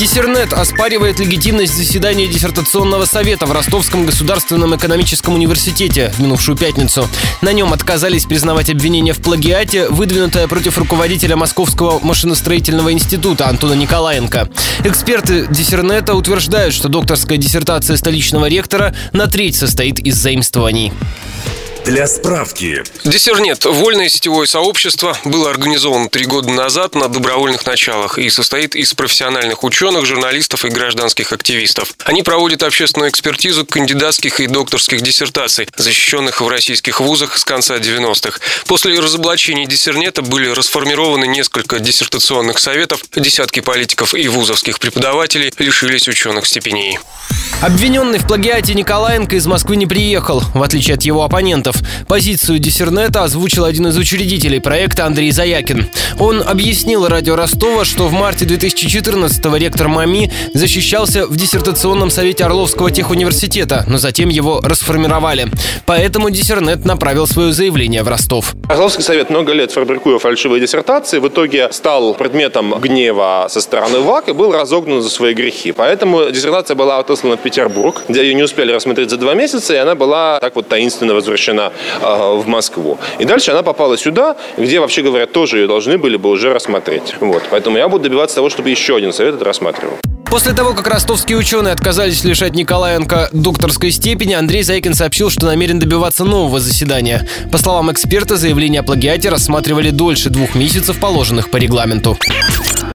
Диссернет оспаривает легитимность заседания диссертационного совета в Ростовском государственном экономическом университете в минувшую пятницу. На нем отказались признавать обвинение в плагиате, выдвинутое против руководителя Московского машиностроительного института Антона Николаенко. Эксперты Диссернета утверждают, что докторская диссертация столичного ректора на треть состоит из заимствований. Для справки. Диссернет – вольное сетевое сообщество, было организовано три года назад на добровольных началах и состоит из профессиональных ученых, журналистов и гражданских активистов. Они проводят общественную экспертизу кандидатских и докторских диссертаций, защищенных в российских вузах с конца 90-х. После разоблачения диссернета были расформированы несколько диссертационных советов, десятки политиков и вузовских преподавателей лишились ученых степеней. Обвиненный в плагиате Николаенко из Москвы не приехал, в отличие от его оппонентов. Позицию Диссернета озвучил один из учредителей проекта Андрей Заякин. Он объяснил радио Ростова, что в марте 2014-го ректор МАМИ защищался в диссертационном совете Орловского техуниверситета, но затем его расформировали. Поэтому Диссернет направил свое заявление в Ростов. Орловский совет много лет фабрикуя фальшивые диссертации, в итоге стал предметом гнева со стороны ВАК и был разогнан за свои грехи. Поэтому диссертация была отослана Петербург, где ее не успели рассмотреть за два месяца, и она была так вот таинственно возвращена э, в Москву. И дальше она попала сюда, где, вообще говоря, тоже ее должны были бы уже рассмотреть. Вот. Поэтому я буду добиваться того, чтобы еще один совет это рассматривал. После того, как ростовские ученые отказались лишать Николаенко докторской степени, Андрей Зайкин сообщил, что намерен добиваться нового заседания. По словам эксперта, заявление о плагиате рассматривали дольше двух месяцев, положенных по регламенту.